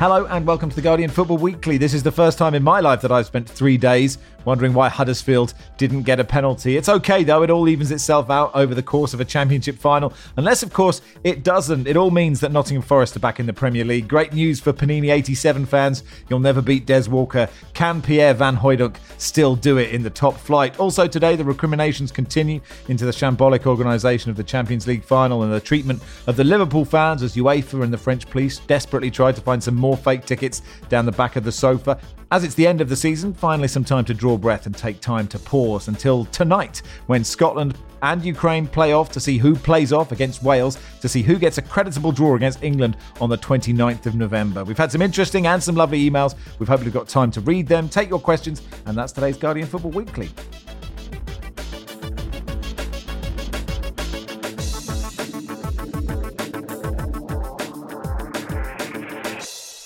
Hello and welcome to the Guardian Football Weekly. This is the first time in my life that I've spent three days wondering why Huddersfield didn't get a penalty. It's okay though, it all evens itself out over the course of a championship final. Unless, of course, it doesn't. It all means that Nottingham Forest are back in the Premier League. Great news for Panini 87 fans. You'll never beat Des Walker. Can Pierre Van Hooijdonk still do it in the top flight? Also, today, the recriminations continue into the shambolic organisation of the Champions League final and the treatment of the Liverpool fans as UEFA and the French police desperately tried to find some more fake tickets down the back of the sofa. As it's the end of the season, finally some time to draw breath and take time to pause until tonight when Scotland and Ukraine play off to see who plays off against Wales, to see who gets a creditable draw against England on the 29th of November. We've had some interesting and some lovely emails. We've hopefully got time to read them, take your questions, and that's today's Guardian Football Weekly.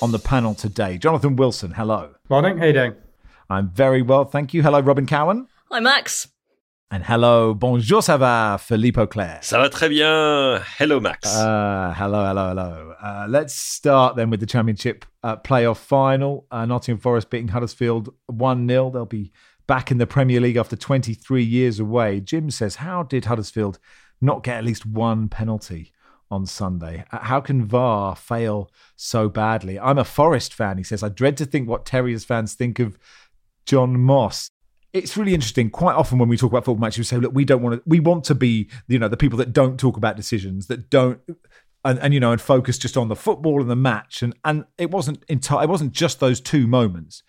On the panel today, Jonathan Wilson, hello. Morning, how you doing? I'm very well, thank you. Hello, Robyn Cowen. Hi, Max. And hello, bonjour, ça va, Philippe Auclair. Ça va très bien. Hello, Max. Uh, hello, hello, hello. Uh, let's start then with the Championship uh, playoff final. Uh, Nottingham Forest beating Huddersfield 1 0. They'll be back in the Premier League after 23 years away. Jim says, How did Huddersfield not get at least one penalty on Sunday? How can VAR fail so badly? I'm a Forest fan, he says. I dread to think what Terriers fans think of John Moss. It's really interesting. Quite often when we talk about football matches, we say, look, we don't want to, we want to be, you know, the people that don't talk about decisions, that don't, and, and you know, and focus just on the football and the match. And and it wasn't entire, it wasn't just those two moments.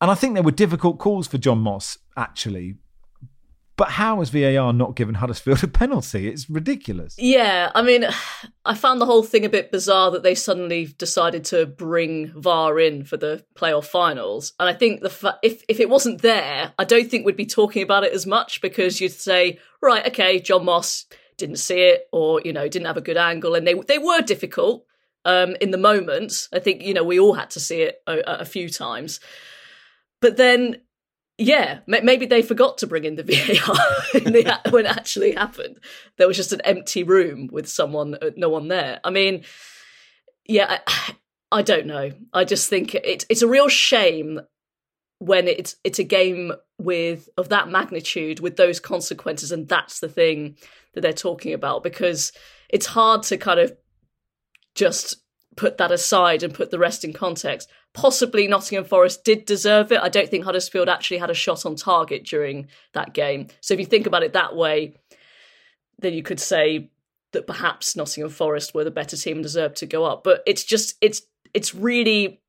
And I think there were difficult calls for John Moss, actually. But how has VAR not given Huddersfield a penalty? It's ridiculous. Yeah, I mean, I found the whole thing a bit bizarre that they suddenly decided to bring VAR in for the playoff finals. And I think the fa- if if it wasn't there, I don't think we'd be talking about it as much because you'd say, right, okay, John Moss didn't see it, or you know, didn't have a good angle, and they they were difficult um, in the moment. I think you know we all had to see it a, a few times, but then yeah, maybe they forgot to bring in the VAR when it actually happened. There was just an empty room with someone, uh, no one there. I mean, yeah, I, I don't know. I just think it's it's a real shame when it's it's a game with of that magnitude with those consequences, and that's the thing that they're talking about because it's hard to kind of just put that aside and put the rest in context. Possibly Nottingham Forest did deserve it. I don't think Huddersfield actually had a shot on target during that game. So if you think about it that way, then you could say that perhaps Nottingham Forest were the better team and deserved to go up. But it's just it's it's really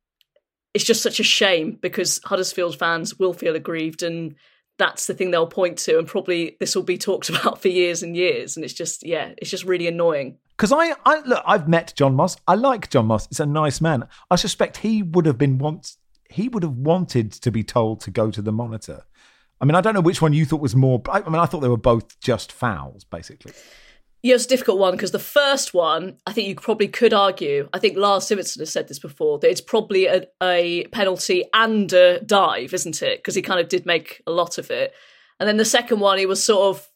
it's just such a shame because Huddersfield fans will feel aggrieved and that's the thing they'll point to and probably this will be talked about for years and years and it's just yeah it's just really annoying because I, I look, I've met John Moss. I like John Moss. It's a nice man. I suspect he would have been want he would have wanted to be told to go to the monitor. I mean, I don't know which one you thought was more. I mean, I thought they were both just fouls, basically. Yeah, it's a difficult one because the first one, I think you probably could argue. I think Lars Simonson has said this before that it's probably a, a penalty and a dive, isn't it? Because he kind of did make a lot of it. And then the second one, he was sort of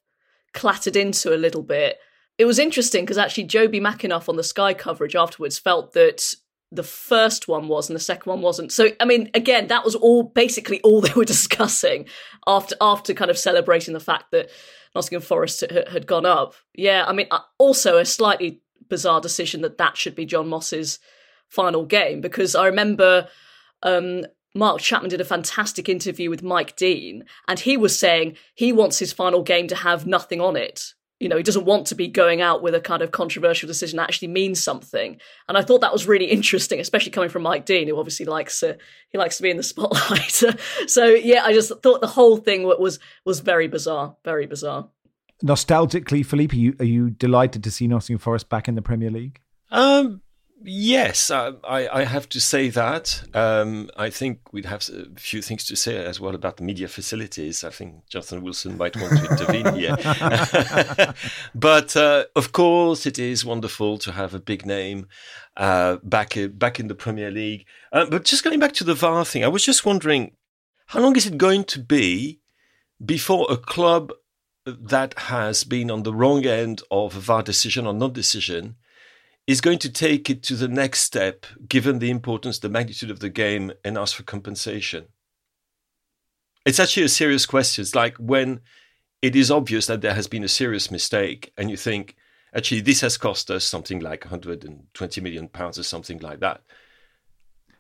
clattered into a little bit. It was interesting because actually Jobi McAnuff on the Sky coverage afterwards felt that the first one was and the second one wasn't. So I mean, again, that was all basically all they were discussing after after kind of celebrating the fact that Nottingham Forest had, had gone up. Yeah, I mean, uh, also a slightly bizarre decision that that should be John Moss's final game because I remember um, Mark Chapman did a fantastic interview with Mike Dean, and he was saying he wants his final game to have nothing on it. You know, he doesn't want to be going out with a kind of controversial decision that actually means something. And I thought that was really interesting, especially coming from Mike Dean, who obviously likes uh, he likes to be in the spotlight. so yeah, I just thought the whole thing was was very bizarre, very bizarre. Nostalgically, Philippe, are you, are you delighted to see Nottingham Forest back in the Premier League? Um, Yes, I, I, have to say that. Um, I think we'd have a few things to say as well about the media facilities. I think Jonathan Wilson might want to intervene here. but uh, of course, it is wonderful to have a big name uh, back, back in the Premier League. Uh, but just going back to the VAR thing, I was just wondering how long is it going to be before a club that has been on the wrong end of a VAR decision or non decision is going to take it to the next step, given the importance, the magnitude of the game, and ask for compensation? It's actually a serious question. It's like when it is obvious that there has been a serious mistake, and you think, actually, this has cost us something like 120 million pounds or something like that.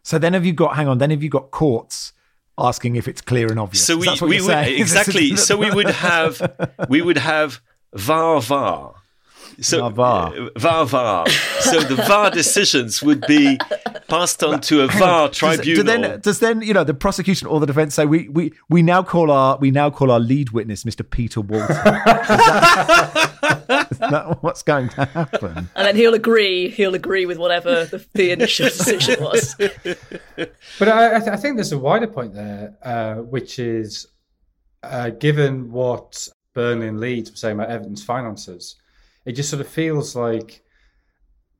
So then, have you got? Hang on. Then have you got courts asking if it's clear and obvious? So we, we would exactly. so we would have we would have VAR VAR so VAR. VAR VAR. So the VAR decisions would be passed on to a VAR tribunal. Does, do then, does then you know the prosecution or the defence say we, we we now call our we now call our lead witness Mr. Peter Walton? is, that, is that what's going to happen? And then he'll agree. He'll agree with whatever the, the initial decision was. But I, I, th- I, think there's a wider point there, uh, which is uh, given what Burnley and Leeds were saying about Everton's finances it just sort of feels like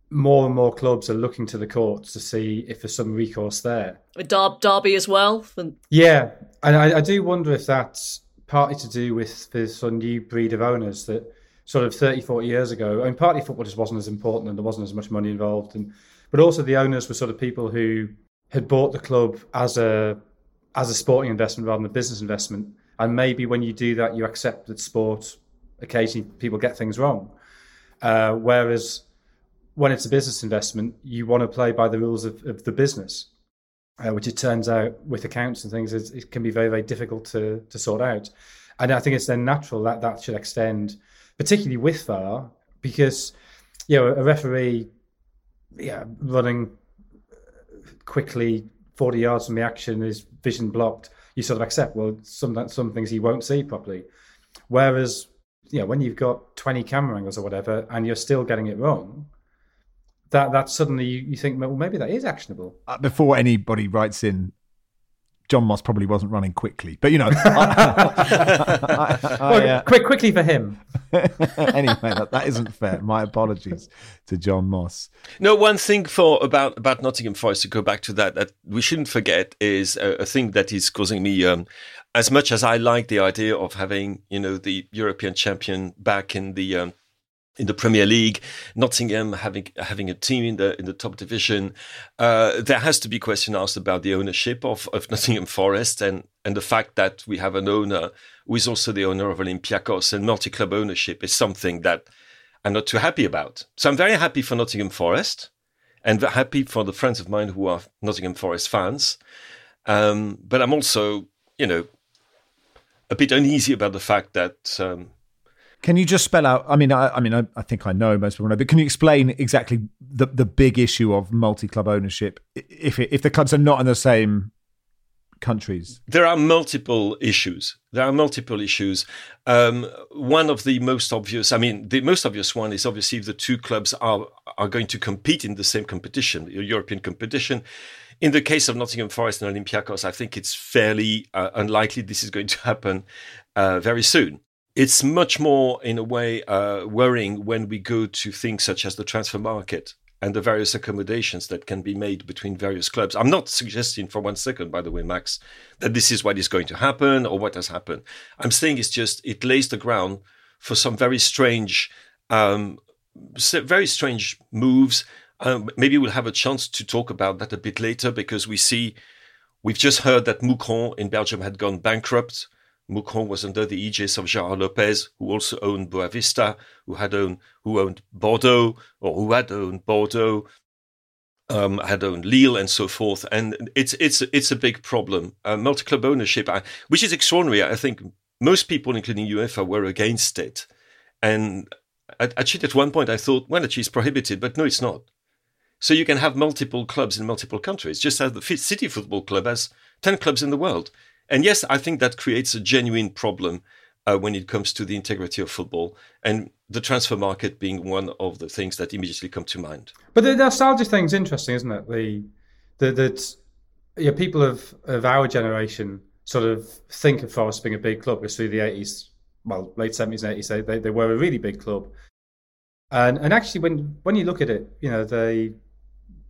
more and more clubs are looking to the courts to see if there's some recourse there. With Dar- Derby as well. Yeah, and I, I, do wonder if that's partly to do with this sort of new breed of owners that sort of 30, 40 years ago, I mean, partly football just wasn't as important and there wasn't as much money involved, and but also the owners were sort of people who had bought the club as a as a sporting investment rather than a business investment. And maybe when you do that, you accept that sport occasionally people get things wrong. Uh, whereas when it's a business investment, you want to play by the rules of, of the business, uh, which it turns out with accounts and things, it can be very, very difficult to, to sort out. And I think it's then natural that that should extend, particularly with VAR, because you know a referee, yeah, running quickly forty yards from the action is vision blocked. You sort of accept. Well, some some things he won't see properly, whereas you know, when you've got 20 camera angles or whatever and you're still getting it wrong, that that suddenly you, you think, well, maybe that is actionable. Uh, before anybody writes in, John Moss probably wasn't running quickly, but you know, I, I, I, uh, quick, quickly for him. anyway, that, that isn't fair. My apologies to John Moss. No, one thing for about about Nottingham Forest to go back to that that we shouldn't forget is a, a thing that is causing me um, as much as I like the idea of having, you know, the European champion back in the um, in the Premier League, Nottingham having having a team in the in the top division, uh, there has to be question asked about the ownership of, of Nottingham Forest and and the fact that we have an owner who is also the owner of Olympiacos and multi club ownership is something that I'm not too happy about. So I'm very happy for Nottingham Forest and happy for the friends of mine who are Nottingham Forest fans. Um, but I'm also, you know, a bit uneasy about the fact that. Um, can you just spell out? I mean, I, I mean, I, I, think I know most people know, but can you explain exactly the the big issue of multi club ownership if it, if the clubs are not in the same countries? There are multiple issues. There are multiple issues. Um, one of the most obvious, I mean, the most obvious one is obviously if the two clubs are are going to compete in the same competition, European competition in the case of Nottingham Forest and Olympiacos, I think it's fairly uh, unlikely this is going to happen uh, very soon. It's much more, in a way, uh, worrying when we go to things such as the transfer market and the various accommodations that can be made between various clubs. I'm not suggesting for one second, by the way, Max, that this is what is going to happen or what has happened. I'm saying it's just it lays the ground for some very strange, um, very strange moves Um, maybe we'll have a chance to talk about that a bit later because we see we've just heard that Mouscron in Belgium had gone bankrupt. Mouscron was under the aegis of Gerard Lopez, who also owned Boavista, who had owned who owned Bordeaux or who had owned Bordeaux, um, had owned Lille and so forth. And it's it's it's a big problem. Uh, multi-club ownership, which is extraordinary. I think most people, including UEFA, were against it. And actually, at one point, I thought, well, actually, it's prohibited, but no, it's not. So you can have multiple clubs in multiple countries, just as the City Football Club has 10 clubs in the world. And yes, I think that creates a genuine problem uh, when it comes to the integrity of football and the transfer market being one of the things that immediately come to mind. But the nostalgia thing's interesting, isn't it? The the that yeah, people of, of our generation sort of think of Forest being a big club because through the 80s, well, late 70s and 80s, they, they were a really big club. And and actually, when when you look at it, you know, they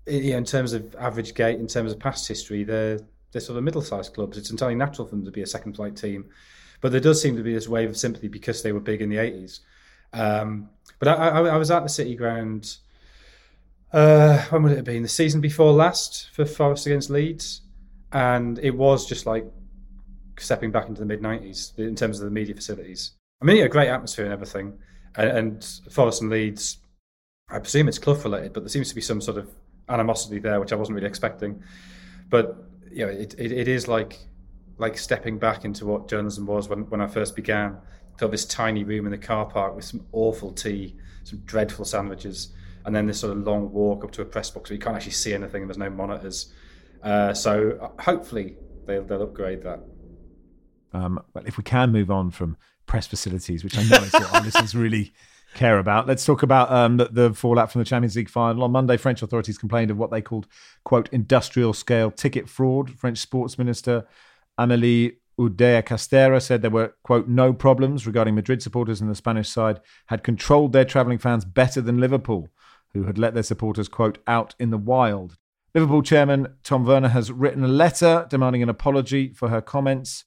in terms of average gate, in terms of past history, they're sort of middle-sized clubs. It's entirely natural for them to be a second-flight team, but there does seem to be this wave of sympathy because they were big in the '80s. Um, but I, I, I, was at the City Ground. Uh, when would it have been? The season before last for Forest against Leeds, and it was just like stepping back into the mid '90s in terms of the media facilities. I mean, a great atmosphere and everything, and, and Forest and Leeds. I presume it's Clough related, but there seems to be some sort of animosity there, which I wasn't really expecting. But you know, it, it, it is like like stepping back into what journalism was when, when I first began. Got this tiny room in the car park with some awful tea, some dreadful sandwiches, and then this sort of long walk up to a press box where you can't actually see anything and there's no monitors. Uh, so uh, hopefully they'll, they'll upgrade that. Um, well, if we can move on from press facilities, which I know is what our listeners really care about. Let's talk about um, the, fallout from the Champions League final. On Monday, French authorities complained of what they called, quote, industrial scale ticket fraud. French sports minister Amélie Oudéa Castéra said there were, quote, no problems regarding Madrid supporters and the Spanish side had controlled their travelling fans better than Liverpool, who had let their supporters, quote, out in the wild. Liverpool chairman Tom Werner has written a letter demanding an apology for her comments.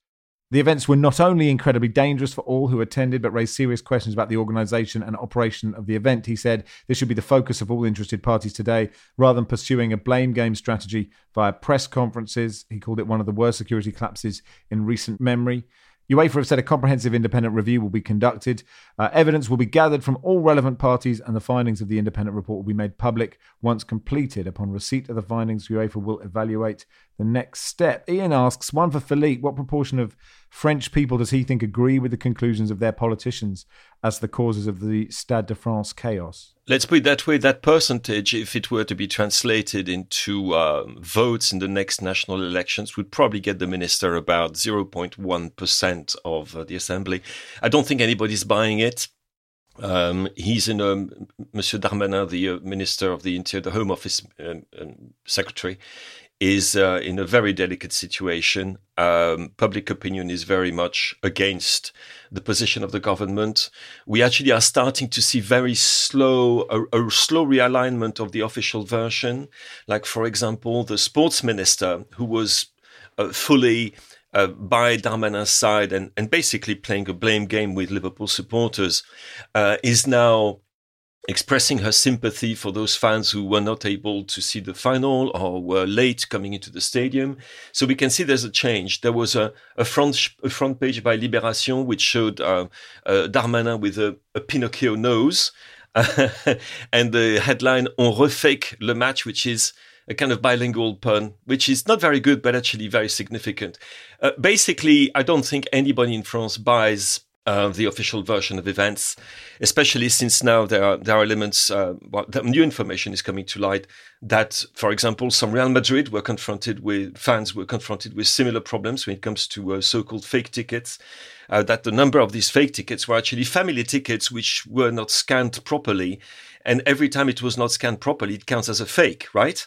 The events were not only incredibly dangerous for all who attended, but raised serious questions about the organisation and operation of the event. He said this should be the focus of all interested parties today, rather than pursuing a blame game strategy via press conferences. He called it one of the worst security collapses in recent memory. UEFA have said a comprehensive independent review will be conducted. Uh, evidence will be gathered from all relevant parties, and the findings of the independent report will be made public once completed. Upon receipt of the findings, UEFA will evaluate the next step. Ian asks, one for Philippe, what proportion of French people does he think agree with the conclusions of their politicians as the causes of the Stade de France chaos? Let's put it that way that percentage, if it were to be translated into um, votes in the next national elections, would probably get the minister about 0.1% of uh, the assembly. I don't think anybody's buying it. Um, he's in um, Monsieur Darmanin, the uh, Minister of the Interior, the Home Office um, um Secretary, is uh, in a very delicate situation. Um, public opinion is very much against the position of the government. We actually are starting to see very slow, a, a slow realignment of the official version. Like, for example, the sports minister, who was uh, fully uh, by Darmanin's side and, and basically playing a blame game with Liverpool supporters, uh, is now expressing her sympathy for those fans who were not able to see the final or were late coming into the stadium. So we can see there's a change. There was a, a front a front page by Libération which showed uh, uh, Darmanin with a, a Pinocchio nose, and the headline "On refake le match," which is a kind of bilingual pun, which is not very good, but actually very significant. Uh, basically, I don't think anybody in France buys uh, the official version of events, especially since now there are there are elements. Uh, well, new information is coming to light that, for example, some Real Madrid were confronted with fans were confronted with similar problems when it comes to uh, so-called fake tickets. Uh, that the number of these fake tickets were actually family tickets which were not scanned properly, and every time it was not scanned properly, it counts as a fake, right?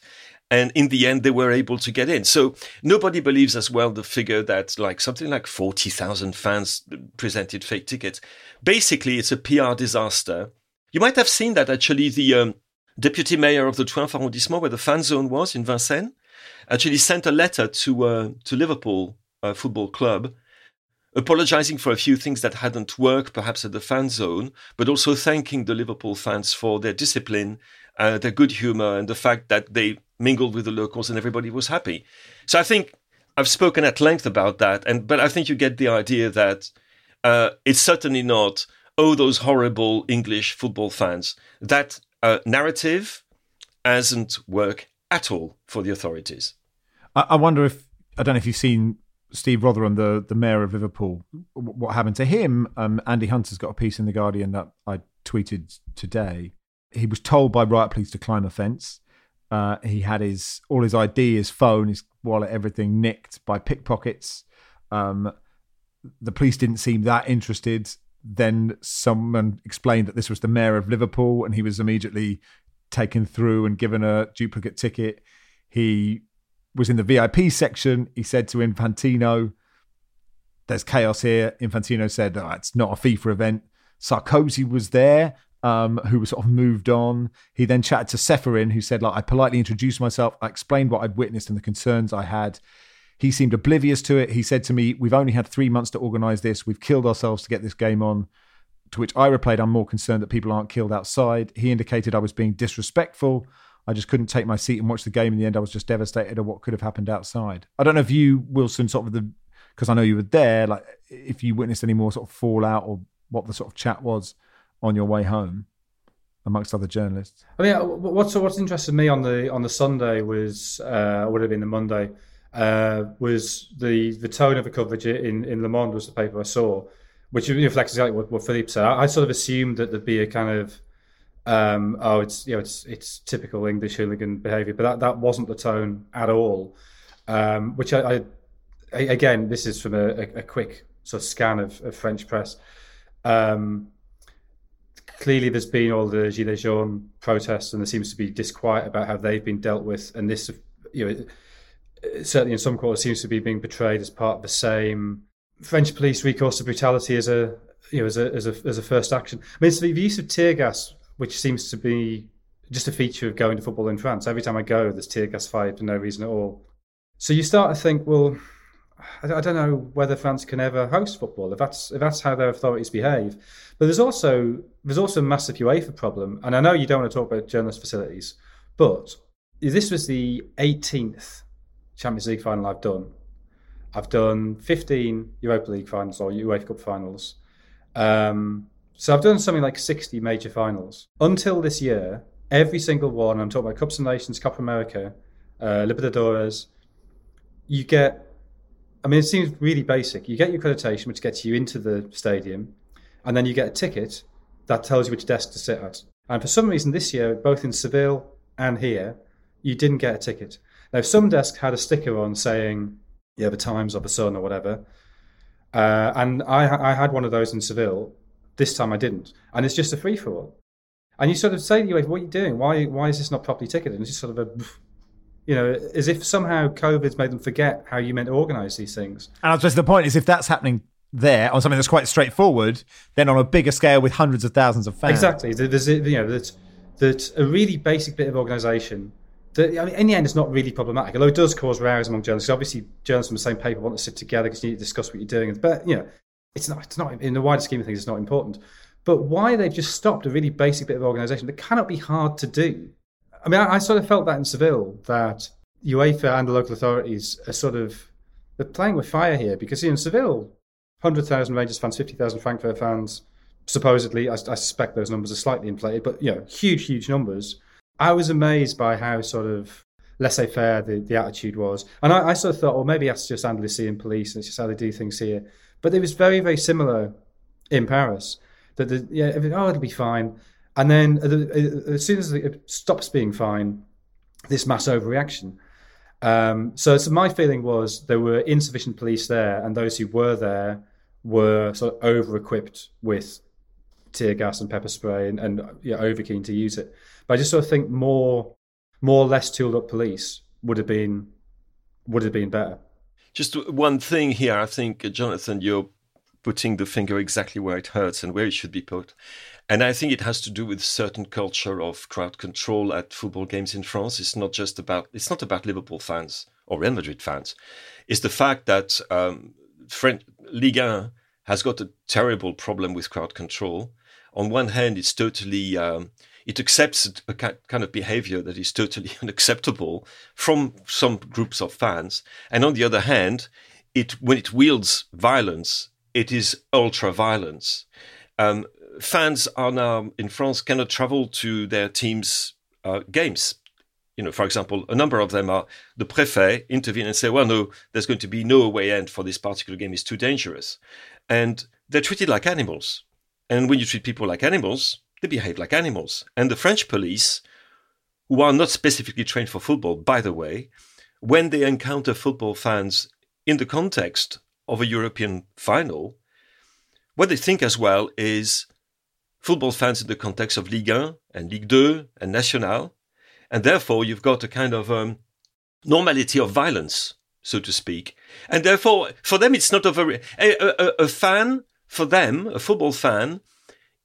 And in the end they were able to get in. So nobody believes as well the figure that like something like 40,000 fans presented fake tickets. Basically it's a PR disaster. You might have seen that actually the um, deputy mayor of the 12th arrondissement where the fan zone was in Vincennes actually sent a letter to uh, to Liverpool uh, football club apologizing for a few things that hadn't worked, perhaps at the fan zone, but also thanking the Liverpool fans for their discipline uh, their good humor, and the fact that they mingled with the locals and everybody was happy. So I think I've spoken at length about that, and but I think you get the idea that uh, it's certainly not oh those horrible English football fans. That uh, narrative hasn't work at all for the authorities. I, I wonder if I don't know if you've seen Steve Rotheram, the the mayor of Liverpool, what happened to him? Um, Andy Hunter's got a piece in the Guardian that I tweeted today. He was told by riot police to climb a fence. Uh, he had his all his ID, his phone, his wallet, everything nicked by pickpockets. Um, the police didn't seem that interested. Then someone explained that this was the mayor of Liverpool, and he was immediately taken through and given a duplicate ticket. He was in the VIP section. He said to Infantino, "There's chaos here." Infantino said, oh, "It's not a FIFA event." Sarkozy was there, um, who was sort of moved on. He then chatted to Ceferin, who said, "Like I politely introduced myself. I explained what I'd witnessed and the concerns I had." He seemed oblivious to it. He said to me, "We've only had three months to organise this. We've killed ourselves to get this game on." To which I replied, "I'm more concerned that people aren't killed outside." He indicated I was being disrespectful. I just couldn't take my seat and watch the game. In the end, I was just devastated at what could have happened outside. I don't know if you, Wilson, sort of the, because I know you were there, like if you witnessed any more sort of fallout or what the sort of chat was on your way home amongst other journalists. I mean, what's what's interested me on the on the Sunday was uh, would have been the Monday uh, was the the tone of the coverage in in Le Monde was the paper I saw, which reflects exactly what, what Philippe said. I, I sort of assumed that there'd be a kind of um, oh, it's you know, it's it's typical English hooligan behaviour, but that, that wasn't the tone at all. Um, which I, I, again, this is from a, a, quick sort of scan of, of French press. Um, clearly, there's been all the Gilets jaunes protests, and there seems to be disquiet about how they've been dealt with, and this, you know, certainly in some quarters seems to be being portrayed as part of the same French police recourse to brutality as a you know as a as a as a first action. I mean, it's the use of tear gas which seems to be just a feature of going to football in France. Every time I go, there's tear gas fired for no reason at all. So you start to think, well, I don't know whether France can ever host football if that's if that's how their authorities behave. But there's also there's also a massive UEFA problem, and I know you don't want to talk about journalist facilities, but this was the 18th Champions League final I've done. I've done 15 Europa League finals or UEFA Cup finals. Um, so I've done something like 60 major finals. Until this year, every single one, I'm talking about Cups of Nations, Copa America, uh, Libertadores, you get, I mean, it seems really basic. You get your accreditation, which gets you into the stadium, and then you get a ticket that tells you which desk to sit at. And for some reason this year, both in Seville and here, you didn't get a ticket. Now, some desks had a sticker on saying, yeah, the Times or the Sun or whatever. Uh, and I, I had one of those in Seville, this time I didn't. And it's just a free for all. And you sort of say to you, what are you doing? Why, why is this not properly ticketed? And it's just sort of a, you know, as if somehow COVID's made them forget how you meant to organise these things. And I suppose the point is if that's happening there on something that's quite straightforward, then on a bigger scale with hundreds of thousands of fans. Exactly. There's, you know, that, that a really basic bit of organisation that, I mean, in the end, it's not really problematic, although it does cause rows among journalists. Obviously, journalists from the same paper want to sit together because you need to discuss what you're doing. But, you know, it's not, it's not in the wider scheme of things, it's not important. But why they've just stopped a really basic bit of organisation that cannot be hard to do. I mean, I, I, sort of felt that in Seville that UEFA and the local authorities are sort of they're playing with fire here because see, in Seville, hundred thousand Rangers fans, fifty thousand Frankfurt fans, supposedly. I, I, suspect those numbers are slightly inflated, but you know, huge, huge numbers. I was amazed by how sort of laissez-faire the, the attitude was, and I, I sort of thought, well, maybe that's just Andalusian police and it's just how they do things here. But it was very, very similar in Paris. That the, yeah, oh, it'll be fine. And then as soon as it stops being fine, this mass overreaction. Um, so, so my feeling was there were insufficient police there, and those who were there were sort of over equipped with tear gas and pepper spray and, and yeah, over keen to use it. But I just sort of think more, more less tooled up police would have been would have been better. Just one thing here, I think, uh, Jonathan, you're putting the finger exactly where it hurts and where it should be put. And I think it has to do with certain culture of crowd control at football games in France. It's not just about it's not about Liverpool fans or Real Madrid fans. It's the fact that um, French Ligue 1 has got a terrible problem with crowd control. On one hand, it's totally um, it accepts a kind of behavior that is totally unacceptable from some groups of fans. And on the other hand, it when it wields violence, it is ultra violence. Um, fans are now in France cannot travel to their teams' uh, games. You know, for example, a number of them are the préfet intervene and say, "Well, no, there's going to be no away end for this particular game; it's too dangerous," and they're treated like animals. And when you treat people like animals, they behave like animals. And the French police, who are not specifically trained for football, by the way, when they encounter football fans in the context of a European final, what they think as well is football fans in the context of Ligue 1 and Ligue 2 and National. And therefore, you've got a kind of um, normality of violence, so to speak. And therefore, for them, it's not a very. A, a, a fan, for them, a football fan,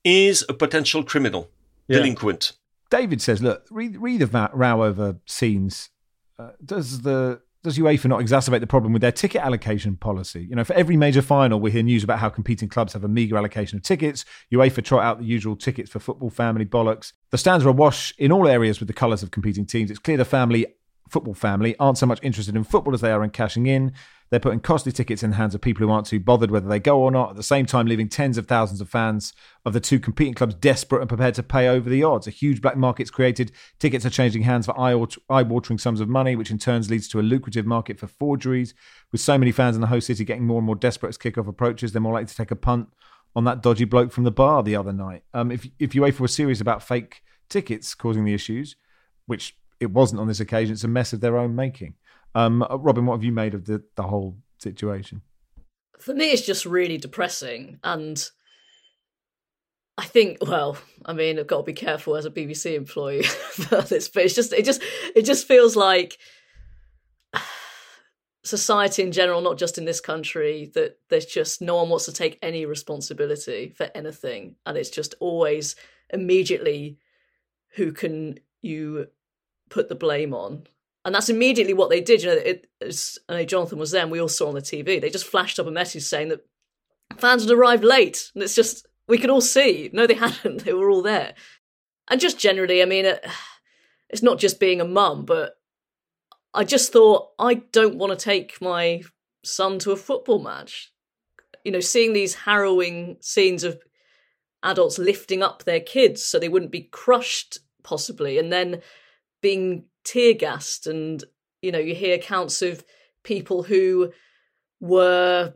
is a potential criminal, yeah. delinquent. David says, look, read, read the row over scenes. Uh, does the does UEFA not exacerbate the problem with their ticket allocation policy? You know, for every major final, we hear news about how competing clubs have a meagre allocation of tickets. UEFA trot out the usual tickets for football family bollocks. The stands are awash in all areas with the colours of competing teams. It's clear the family, football family, aren't so much interested in football as they are in cashing in. They're putting costly tickets in the hands of people who aren't too bothered whether they go or not, at the same time leaving tens of thousands of fans of the two competing clubs desperate and prepared to pay over the odds. A huge black market's created. Tickets are changing hands for eye-watering sums of money, which in turn leads to a lucrative market for forgeries. With so many fans in the host city getting more and more desperate as kickoff approaches, they're more likely to take a punt on that dodgy bloke from the bar the other night. Um, if if UEFA were serious about fake tickets causing the issues, which it wasn't on this occasion, it's a mess of their own making. Um, Robyn, what have you made of the, the whole situation? For me, it's just really depressing. And I think, well, I mean, I've got to be careful as a BBC employee for this, but it's just, it just, it just feels like society in general, not just in this country, that there's just no one wants to take any responsibility for anything. And it's just always immediately who can you put the blame on and that's immediately what they did. You know, it, I know Jonathan was there, and we all saw on the TV. They just flashed up a message saying that fans had arrived late, and it's just we could all see. No, they hadn't. They were all there, and just generally, I mean, it, it's not just being a mum, but I just thought I don't want to take my son to a football match. You know, seeing these harrowing scenes of adults lifting up their kids so they wouldn't be crushed, possibly, and then being tear gassed and you know you hear accounts of people who were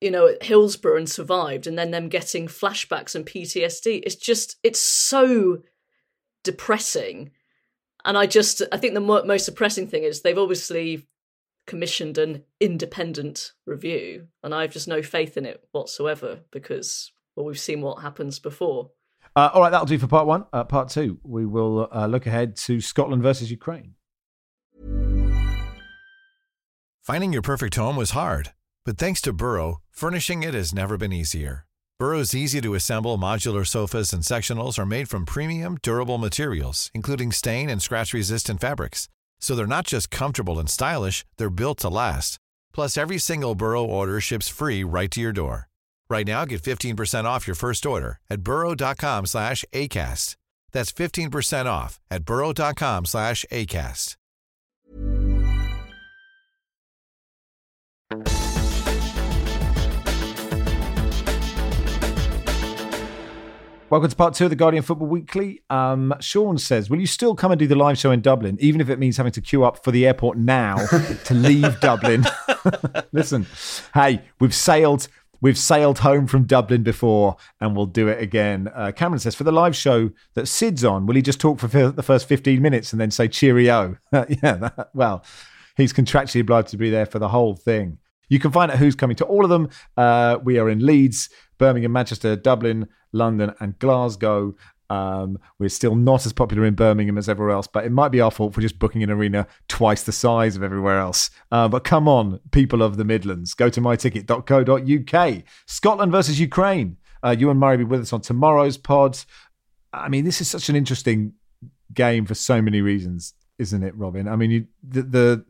you know at Hillsborough and survived and then them getting flashbacks and PTSD it's just it's so depressing. And I just I think the most depressing thing is they've obviously commissioned an independent review and I've just no faith in it whatsoever because well we've seen what happens before uh, all right, that'll do for part one. Uh, part two, we will uh, look ahead to Scotland versus Ukraine. Finding your perfect home was hard, but thanks to Burrow, furnishing it has never been easier. Burrow's easy to assemble modular sofas and sectionals are made from premium, durable materials, including stain and scratch resistant fabrics. So they're not just comfortable and stylish, they're built to last. Plus, every single Burrow order ships free right to your door. Right now, get 15% off your first order at burrow.com slash ACAST. That's 15% off at burrow.com slash ACAST. Welcome to part two of the Guardian Football Weekly. Um, Sean says, Will you still come and do the live show in Dublin, even if it means having to queue up for the airport now to leave Dublin? Listen, hey, we've sailed We've sailed home from Dublin before and we'll do it again. Uh, Cameron says, for the live show that Sid's on, will he just talk for the first 15 minutes and then say cheerio? yeah, that, well, he's contractually obliged to be there for the whole thing. You can find out who's coming to all of them. Uh, we are in Leeds, Birmingham, Manchester, Dublin, London, and Glasgow. Um, we're still not as popular in Birmingham as everywhere else, but it might be our fault for just booking an arena twice the size of everywhere else. Uh, but come on, people of the Midlands, go to myticket.co.uk. Scotland versus Ukraine. Uh, and Murray will be with us on tomorrow's pod. I mean, this is such an interesting game for so many reasons, isn't it, Robyn? I mean, you, the, the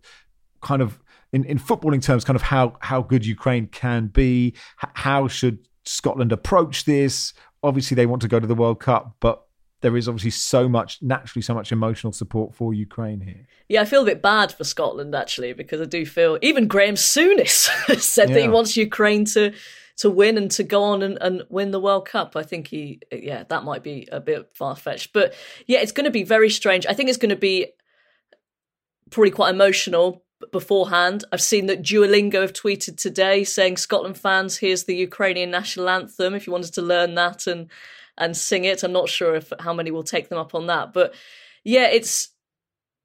kind of in, in footballing terms, kind of how how good Ukraine can be. How should Scotland approach this? Obviously they want to go to the World Cup, but there is obviously so much naturally so much emotional support for Ukraine here. Yeah, I feel a bit bad for Scotland actually because I do feel even Graeme Souness said that he wants Ukraine to to win and to go on and, and win the World Cup. I think he yeah, that might be a bit far fetched. But yeah, it's gonna be very strange. I think it's gonna be probably quite emotional beforehand. I've seen that Duolingo have tweeted today saying Scotland fans, here's the Ukrainian national anthem if you wanted to learn that and and sing it. I'm not sure if how many will take them up on that. But yeah, it's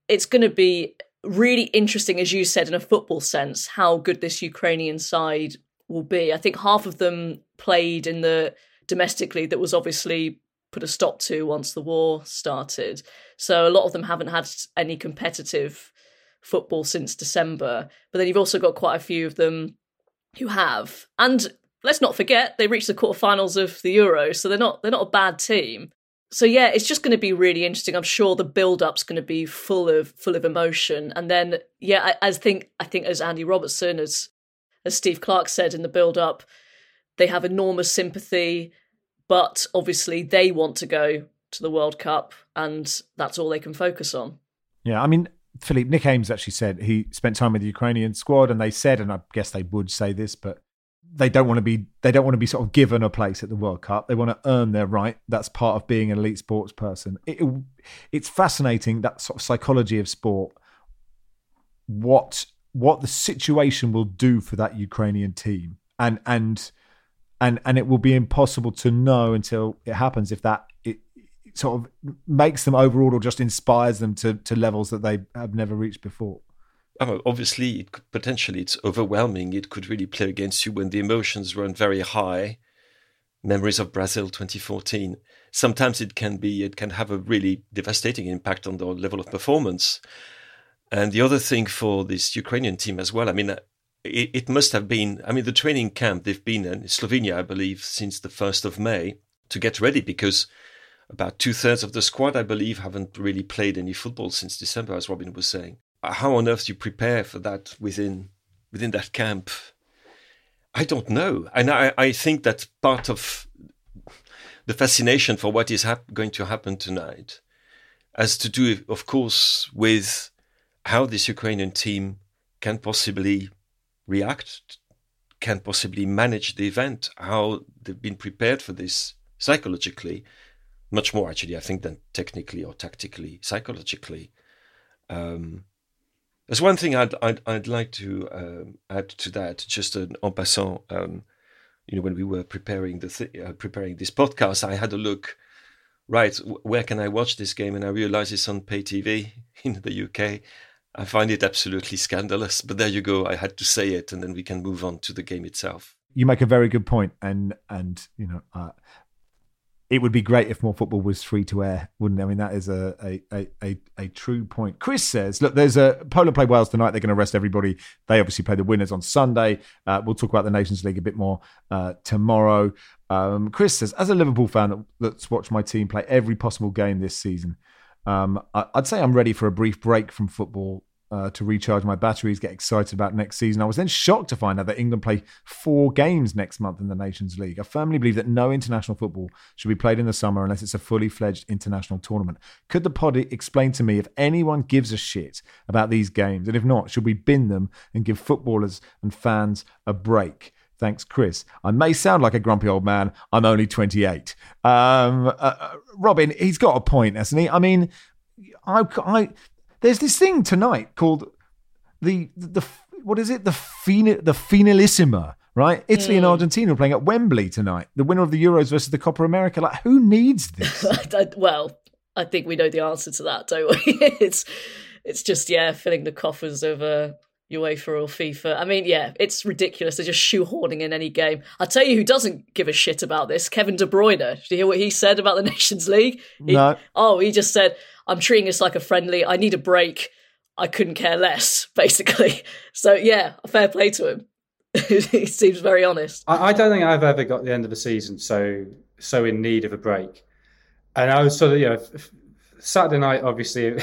it's going to be really interesting, as you said, in a football sense, how good this Ukrainian side will be. I think half of them played in the domestically that was obviously put a stop to once the war started. So a lot of them haven't had any competitive football since December. But then you've also got quite a few of them who have. And let's not forget they reached the quarterfinals of the Euro, so they're not they're not a bad team. So yeah, it's just going to be really interesting. I'm sure the build up's going to be full of full of emotion, and then yeah, I, I think I think as Andy Robertson, as as Steve Clarke said in the build up, they have enormous sympathy, but obviously they want to go to the World Cup, and that's all they can focus on. Yeah, I mean, Philippe Nick Ames actually said he spent time with the Ukrainian squad, and they said, and I guess they would say this, but they don't want to be they don't want to be sort of given a place at the World Cup. They want to earn their right. That's part of being an elite sports person. It, it- it's fascinating that sort of psychology of sport. What what the situation will do for that Ukrainian team, and and and and it will be impossible to know until it happens if that it, it sort of makes them overall or just inspires them to to levels that they have never reached before. Oh, obviously, it could, potentially it's overwhelming. It could really play against you when the emotions run very high. Memories of Brazil 2014. Sometimes it can be, it can have a really devastating impact on the level of performance. And the other thing for this Ukrainian team as well, I mean, it, it must have been, I mean, the training camp, they've been in Slovenia, I believe, since the 1st of May to get ready because about two thirds of the squad, I believe, haven't really played any football since December, as Robyn was saying. Uh, how on earth do you prepare for that within within that camp? I don't know, and I, I think that part of the fascination for what is hap- going to happen tonight has to do, of course, with how this Ukrainian team can possibly react, can possibly manage the event, how they've been prepared for this psychologically, much more actually, I think, than technically or tactically, psychologically. Um, there's one thing I'd I'd, I'd like to um, add to that, just an en passant. Um, you know, when we were preparing the th- uh, preparing this podcast, I had a look. Right, where can I watch this game? And I realized it's on pay TV in the UK. I find it absolutely scandalous, but there you go. I had to say it, and then we can move on to the game itself. You make a very good point, and and you know, uh, it would be great if more football was free to air, wouldn't it? I mean, that is a a, a, a, true point. Chris says, look, there's a Poland play Wales tonight. They're going to rest everybody. They obviously play the winners on Sunday. Uh, we'll talk about the Nations League a bit more uh, tomorrow. Um, Chris says, as a Liverpool fan that, that's watched my team play every possible game this season, um, I, I'd say I'm ready for a brief break from football uh, to recharge my batteries, get excited about next season. I was then shocked to find out that England play four games next month in the Nations League. I firmly believe that no international football should be played in the summer unless it's a fully fledged international tournament. Could the pod explain to me if anyone gives a shit about these games? And if not, should we bin them and give footballers and fans a break? Thanks, Chris. I may sound like a grumpy old man. I'm only 28. Um, uh, uh, Robyn, he's got a point, hasn't he? I mean, I, I there's this thing tonight called the the what is it? The Fina, the finalissima right? Italy and argentina are playing at wembley tonight. The winner of the euros versus the Copa america. Like who needs this? Well, I think we know the answer to that, don't we? it's it's just yeah, filling the coffers of uh, UEFA or FIFA. I mean, yeah, it's ridiculous. They're just shoehorning in any game. I'll tell you who doesn't give a shit about this: Kevin De Bruyne. Did you hear what he said about the Nations League? He- No. Oh, he just said, "I'm treating this like a friendly. I need a break. I couldn't care less." Basically. So yeah, fair play to him. he seems very honest. I, I don't think I've ever got the end of the season so so in need of a break. And I was sort of, you know, f- f- Saturday night, obviously,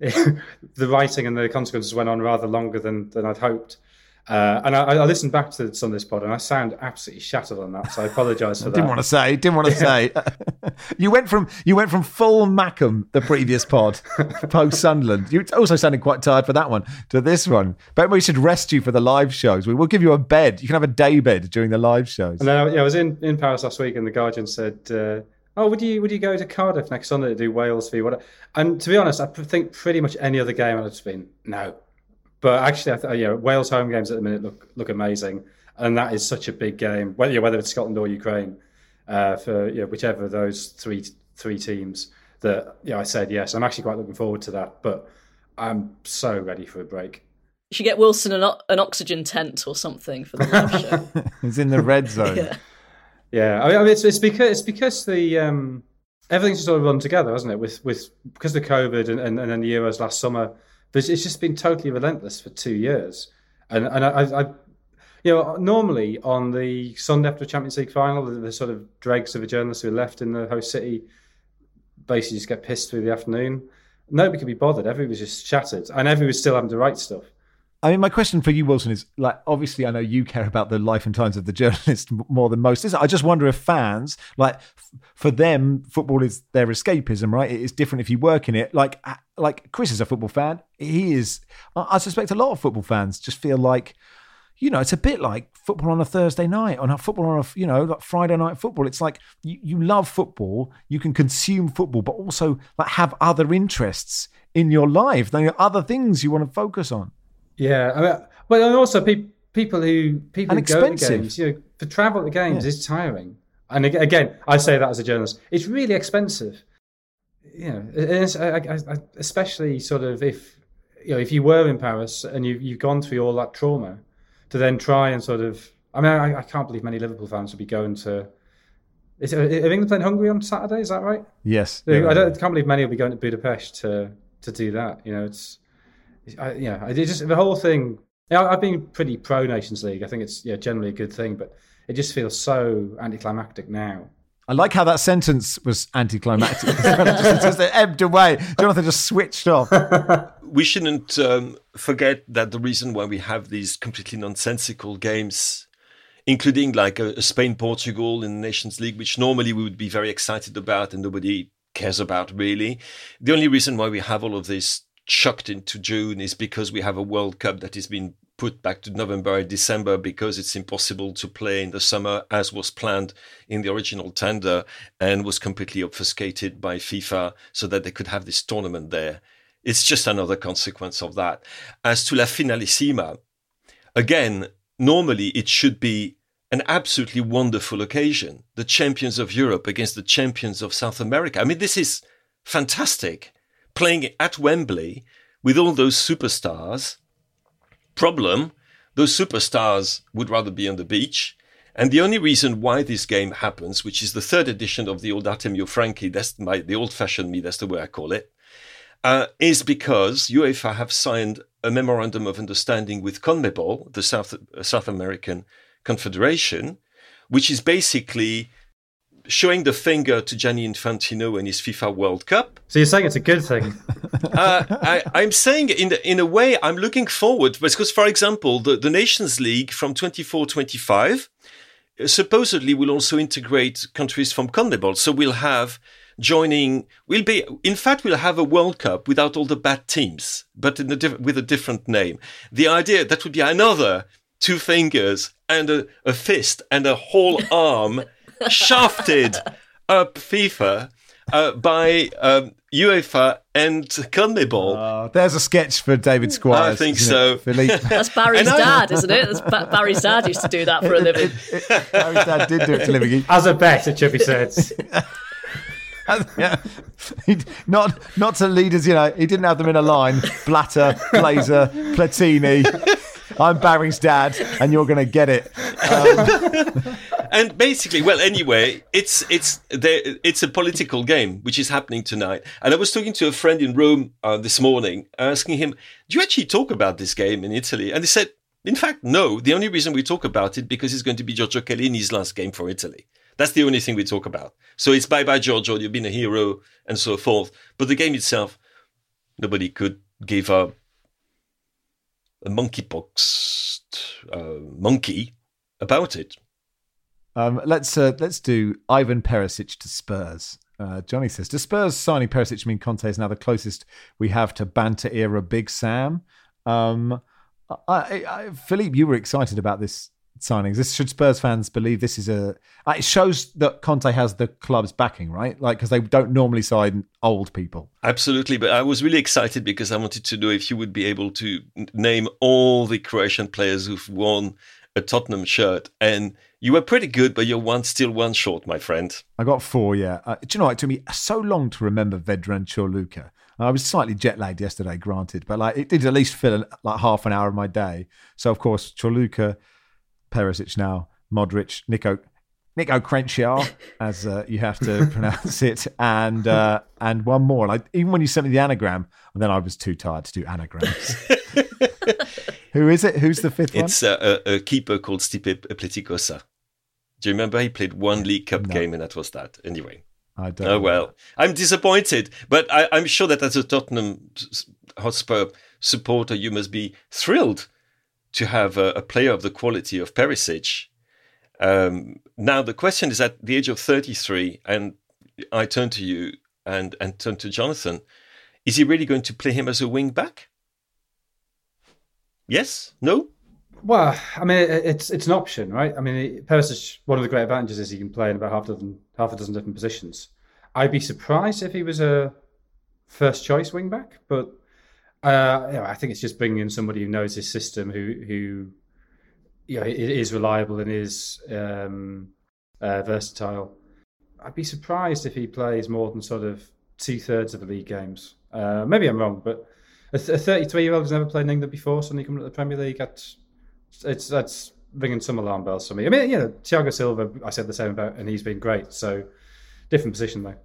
the writing and the consequences went on rather longer than, than I'd hoped. Uh, and I, I, listened back to some of this pod, and I sound absolutely shattered on that. So I apologise for that. Didn't want to say. Didn't want to say. you went from you went from full Mackem the previous pod post Sunderland. You also sounded quite tired for that one to this one. But we should rest you for the live shows. We will give you a bed. You can have a day bed during the live shows. And then yeah, I was in, in Paris last week, and the Guardian said. Uh, oh, would you would you go to Cardiff next Sunday to do Wales v what? And to be honest, I think pretty much any other game I'd have been no, but actually, I th- yeah, Wales home games at the minute look look amazing, and that is such a big game. Whether yeah, whether it's Scotland or Ukraine, uh, for yeah, whichever of those three three teams. That yeah, I said yes. I'm actually quite looking forward to that, but I'm so ready for a break. You should get Wilson an, an oxygen tent or something for the live show. He's in the red zone. yeah. Yeah, I mean, it's, it's because it's because the um, everything's sort of run together, hasn't it? With with because of COVID and, and, and then the Euros last summer, it's just been totally relentless for two years. And and I, I, you know, normally on the Sunday after the Champions League final, the, the sort of dregs of the journalists who are left in the host city basically just get pissed through the afternoon. Nobody could be bothered. Everybody was just shattered, and everybody was still having to write stuff. I mean, my question for you, Wilson, is like obviously I know you care about the life and times of the journalist more than most. I just wonder if fans, like for them, football is their escapism, right? It is different if you work in it. Like, like Chris is a football fan. He is. I suspect a lot of football fans just feel like, you know, it's a bit like football on a Thursday night, on a football on a, you know, like Friday night football. It's like you, you love football, you can consume football, but also like have other interests in your life. There are other things you want to focus on. Yeah, I mean, well, and also pe- people who people and who go to games, you know, for travel to games yeah. is tiring. And again, I say that as a journalist, it's really expensive. You know, I, I, I, especially sort of if you know if you were in Paris and you you've gone through all that trauma, to then try and sort of, I mean, I, can't believe many Liverpool fans would be going to. Is, are England playing Hungary on Saturday? Is that right? Yes. I, don't, I can't believe many will be going to Budapest to to do that. You know, it's I, you know, it just the whole thing. You know, I've been pretty pro Nations League. I think it's yeah, generally a good thing, but it just feels so anticlimactic now. I like how that sentence was anticlimactic. it just ebbed away. Jonathan just switched off. we shouldn't um, forget that the reason why we have these completely nonsensical games, including like a, a Spain Portugal in the Nations League, which normally we would be very excited about and nobody cares about really. The only reason why we have all of this chucked into June is because we have a World Cup that has been put back to November and December because it's impossible to play in the summer as was planned in the original tender and was completely obfuscated by FIFA so that they could have this tournament there. It's just another consequence of that. As to La Finalissima, again, normally it should be an absolutely wonderful occasion. The champions of Europe against the champions of South America. I mean, this is fantastic playing at Wembley with all those superstars. Problem, those superstars would rather be on the beach. And the only reason why this game happens, which is the third edition of the old Artemio Franchi, that's my, the old fashioned me, that's the way I call it, uh, is because UEFA have signed a memorandum of understanding with CONMEBOL, the South, uh, South American Confederation, which is basically showing the finger to Gianni Infantino and his FIFA World Cup. So you're saying it's a good thing? uh, I, am saying in the, in a way I'm looking forward because, for example, the, the Nations League from 24-25 uh, supposedly will also integrate countries from CONMEBOL. So we'll have joining. We'll be, in fact, we'll have a World Cup without all the bad teams, but in a diff- with a different name. The idea that would be another two fingers and a, a fist and a whole arm shafted up FIFA uh, by um, UEFA and CONMEBOL. Uh, there's a sketch for David Squires. I think so. That's Barry's dad, isn't it? That's ba- Barry's dad used to do that for a living. Barry's dad did do it for a living. As a bet, it should be said. yeah. not not to leaders, you know, he didn't have them in a line. Blatter, Blazer, Platini. I'm Barry's dad, and you're going to get it. Um, and basically, well, anyway, it's it's it's a political game which is happening tonight. And I was talking to a friend in Rome uh, this morning, asking him, "Do you actually talk about this game in Italy?" And he said, "In fact, no. The only reason we talk about it because it's going to be Giorgio Chiellini's last game for Italy. That's the only thing we talk about. So it's bye bye Giorgio, you've been a hero, and so forth. But the game itself, nobody could give a a monkeypox uh, monkey about it. Um, let's uh, let's do Ivan Perisic to Spurs. Uh, Johnny says, "Does Spurs signing Perisic mean Conte is now the closest we have to banter era Big Sam?" Um, I, I, Philippe, you were excited about this signings. This should Spurs fans believe this is a. It shows that Conte has the club's backing, right? Like because they don't normally sign old people. Absolutely, but I was really excited because I wanted to know if you would be able to name all the Croatian players who've worn a Tottenham shirt, and you were pretty good, but you're one still one short, my friend. I got four. Yeah, uh, do you know? It took me so long to remember Vedran Corluka. I was slightly jet lagged yesterday, granted, but like it did at least fill like half an hour of my day. So of course, Chorluka Perisic now, Modric, Nico Nico Crenshaw, as uh, you have to pronounce it, and uh, and one more. Like even when you sent me the anagram, and then I was too tired to do anagrams. Who is it? Who's the fifth it's one? It's a, a, keeper called Stipe Pletikosa. Do you remember he played one League Cup no. game and that was that? Anyway. I don't. Oh well, I'm disappointed, but I, I'm sure that as a Tottenham Hotspur supporter, you must be thrilled to have a, a player of the quality of Perisic. Um, now the question is at the age of 33, and I turn to you and and turn to Jonathan. Is he really going to play him as a wing back? Yes? No? Well, I mean, it's it's an option, right? I mean, Perisic. One of the great advantages is he can play in about half a dozen half a dozen different positions. I'd be surprised if he was a first choice wing back, but uh, you know, I think it's just bringing in somebody who knows his system, who who you know is reliable and is um, uh, versatile. I'd be surprised if he plays more than sort of two thirds of the league games. Uh, maybe I'm wrong, but a 33 year old who's never played in England before, suddenly coming to the Premier League, that's it's that's ringing some alarm bells for me. I mean, you know, Thiago Silva, I said the same about, and he's been great. So different position though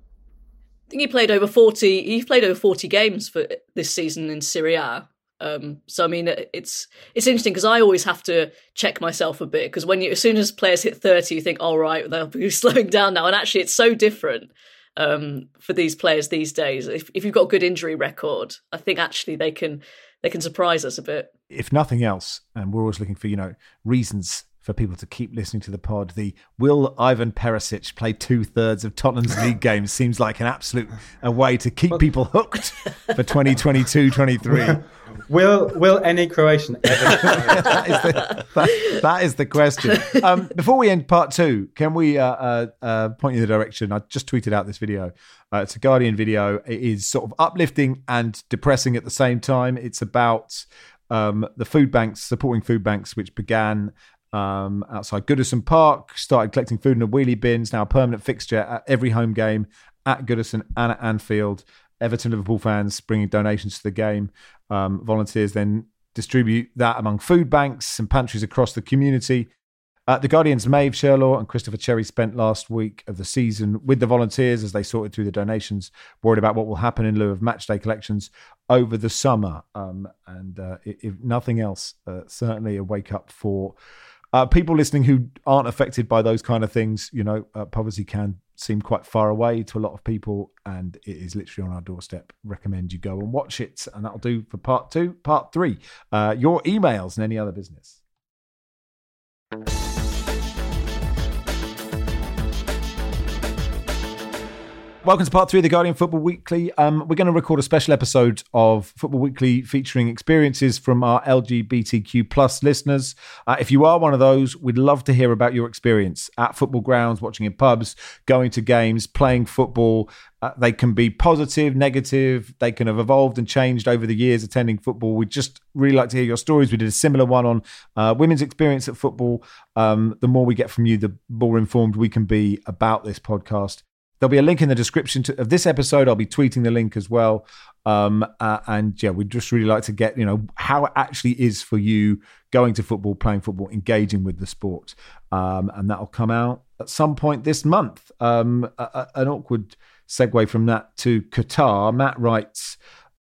think he played over 40 he played over 40 games for this season in Serie A. Um, so I mean it's it's interesting because I always have to check myself a bit because when you as soon as players hit 30 you think all right they'll be slowing down now. And actually it's so different um, for these players these days. If if you've got a good injury record I think actually they can they can surprise us a bit. If nothing else and we're always looking for you know reasons for people to keep listening to the pod. The will Ivan Perisic play two thirds of Tottenham's league games seems like an absolute a way to keep people hooked for 2022 23. Will will any Croatian ever? that, is the, that, that is the question. Um, before we end part two, can we uh, uh, uh, point you in the direction? I just tweeted out this video. Uh, it's a Guardian video. It is sort of uplifting and depressing at the same time. It's about um, the food banks, supporting food banks, which began um, outside Goodison Park. Started collecting food in the wheelie bins. Now a permanent fixture at every home game at Goodison and at Anfield. Everton Liverpool fans bringing donations to the game. Um, volunteers then distribute that among food banks and pantries across the community. Uh, the Guardian's Maeve Shearlaw and Christopher Cherry spent last week of the season with the volunteers as they sorted through the donations, worried about what will happen in lieu of matchday collections over the summer. Um, and uh, if nothing else, uh, certainly a wake up for uh, people listening who aren't affected by those kind of things, you know, uh, poverty can seem quite far away to a lot of people, and it is literally on our doorstep. Recommend you go and watch it, and that'll do for part two. Part three, uh, your emails and any other business. Welcome to part three of the Guardian Football Weekly. Um, we're going to record a special episode of Football Weekly featuring experiences from our LGBTQ plus listeners. Uh, if you are one of those, we'd love to hear about your experience at football grounds, watching in pubs, going to games, playing football. Uh, they can be positive, negative. They can have evolved and changed over the years attending football. We'd just really like to hear your stories. We did a similar one on uh, women's experience at football. Um, the more we get from you, the more informed we can be about this podcast. There'll be a link in the description to, of this episode. I'll be tweeting the link as well. Um, uh, and yeah, we'd just really like to get, you know, how it actually is for you going to football, playing football, engaging with the sport. Um, and that'll come out at some point this month. Um, a, a, an awkward segue from that to Qatar. Matt writes,